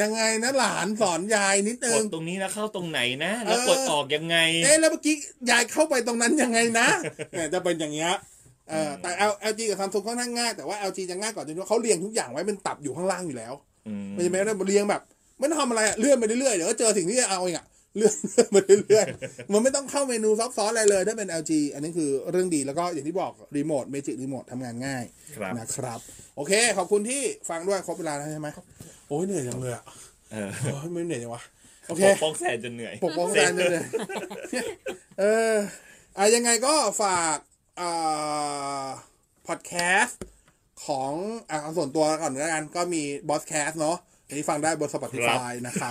ยังไงนะหลานสอนยายนิดนึกงดตรงนี้แล้วเข้าตรงไหนนะ แล้วเออกดออกยังไง เอ๊ะแล้วเมื่อกี้ยายเข้าไปตรงนั้นยังไงนะเนี่ยจะเป็นอย่างเงี้ย เออแต่ L LG กับซัมซุงค่อนข้างง่ายแต่ว่า LG จะง่ายกว่าตรงที่ว่าเขาเรียงทุกอย่างไว้เป็นตับอยู่ข้างล่างอยู่แล้วอืมมันจะไม่ได้เรียงแบบไม่ต้องทำอะไรอะเลื่อนไปเรื่อยๆเดี๋ยวก็เจอสิ่งที่จะเอาเองอะเลื่อนเลื่อนมาเรื่อยๆมันไม่ต้องเข้าเมนูซับซ้อนอะไรเลยถ้าเป็น LG อันนี้คือเรื่องดีแล้วก็อย่างที่บอกรีโมท Magic Remote ทำงานง่ายครับนะครับ โอเค ขอบคุณที่ฟังด้วยครบเวลาแล้วใช่ไหมโอ้ยเหนื่อยจังเลยอะเออโอ้ยไม่เหนื่อยจังวะโอเคปกป้องแซนจนเหนื่อยปกป้องแฟนเลยเอออะยังไงก็ฝากอ่า พอดแคสต์ของอะเอาส่วนตัวก่อนแล้วกันก็มี Bosscast เนาะอันนี้ฟังได้บน Spotify นะครับ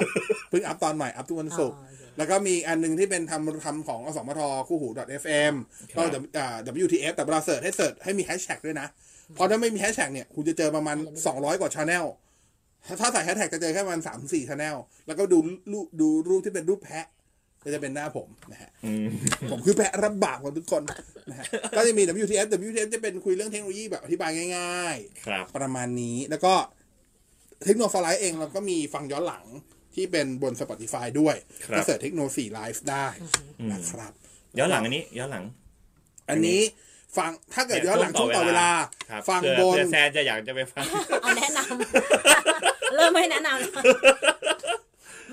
เพิ่งอัพตอนใหม่ อัพทุกวันศุกร์อ๋อโอเคแล้วก็มีอันหนึงที่เป็นทำทำของอสมทคู่หู .fm ก็ครับอ่า WTF แต่เวลา search ให้ search ให้มีแฮชแท็กด้วยนะ เพราะถ้าไม่มีแฮชแท็กเนี่ย คุณจะเจอประมาณ 200 กว่า channel ถ้าใส่แฮชแท็กจะเจอแค่ประมาณสามสี่ channel แล้วก็ดูรูปดูรูปที่เป็นรูปแพะ ก็จะเป็นหน้าผมนะฮะอืมผมคือแพะรับบาปของทุกคนนะฮะก็จะมี WTF WTF จะเป็นคุยเรื่องเทคโนโลยีแบบอธิบายง่ายครับๆประมาณนี้แล้วก็เทคโนโลยีเองเราก็มีฟังย้อนหลังที่เป็นบน Spotify ด้วยครับก็ search Techno For Life ได้นะครับ ย้อนหลังอันนี้ ย้อนหลัง อันนี้ฟังถ้าเกิดย้อนหลังช่วงต่อเวลาครับฟังเผื่อบนเผื่อแซนจะอยากจะไปฟังเอาแนะนำเริ่มไม่แนะนำแล้ว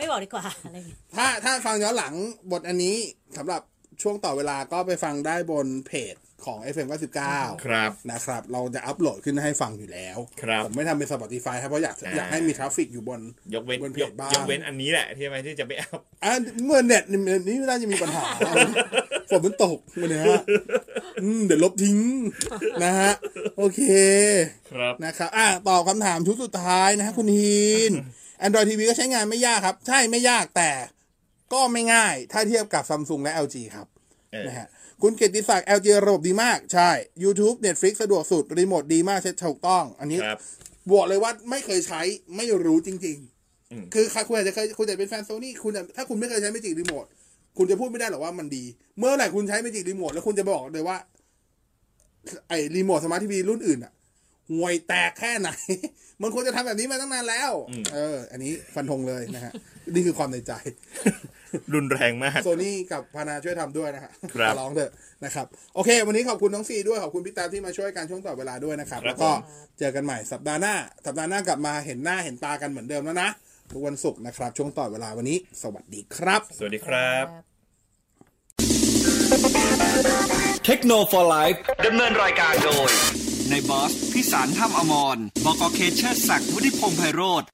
ไม่บอกดีกว่าอะไรอย่างเงี้ยถ้าถ้าฟังย้อนหลังบทอันนี้สำหรับช่วงต่อเวลาก็ไปฟังได้บนเพจของ FM 99ครับนะครับ เราจะอัปโหลดขึ้นให้ฟังอยู่แล้ว ครับผมไม่ทำเป็น Spotify ครับเพราะอยากอ่าอยากให้มีทราฟฟิกอยู่บนยกเว้นบนเพยจกบ้างยกเว้นอันนี้แหละที่ทำไมที่จะไม่เอาอะเมื่อเน็ตนี่ไม่น่าจะมีปัญหาฝนมันตกวันนี้ฮะอืมเดี๋ยวลบทิ้งนะฮะ โอเค ครับนะครับ อะตอบคำถามชุดสุดท้ายนะฮะคุณฮีน Android TV ก็ใช้งานไม่ยากครับ ใช่ไม่ยากแต่ก็ไม่ง่ายถ้าเทียบกับ Samsung และ LG ครับเออนะฮะคุณเกียรติศักดิ์ LG ระบบดีมากใช่ YouTube Netflix สะดวกสุด รีโมทดีมากใช้ถูกต้อง อันนี้ครับบอกเลยว่าไม่เคยใช้ไม่รู้จริงอืมๆคือใครคุณอาจจะเคยคุณอาจจะเป็นแฟนโซนี่คุณอาจถ้าคุณไม่เคยใช้ Magic Remote คุณจะพูดไม่ได้หรอกว่ามันดี เมื่อไหร่คุณใช้ Magic Remote แล้วคุณจะบอกเลยว่าไอ้รีโมทสมาร์ททีวีรุ่นอื่นอะ ห่วยแตกแค่ไหน มันควรจะทำแบบนี้มาตั้งนานแล้วอืมเออ อันนี้ฟันธงเลยนะฮะ นี่คือความในใจ รุนแรงมาก โซนี่กับพานาช่วยทำด้วยนะฮะครับขอร้องเถอะนะครับ โอเค วันนี้ขอบคุณน้องซีด้วย ขอบคุณพี่ตามที่มาช่วยการช่วงต่อเวลาด้วยนะครับครับแล้วก็ผมเจอกันใหม่สัปดาห์หน้า สัปดาห์หน้ากลับมาเห็นหน้าเห็นตากันเหมือนเดิมแล้วนะ ทุกวันศุกร์นะครับ ช่วงต่อเวลาวันนี้ สวัสดีครับ สวัสดีครับเทคโนโลยีดำเนินรายการโดย ในบอสพิสารถ้ำอมร บกเคเชอร์ศักดิ์วุฒิพงษ์ไพโรธ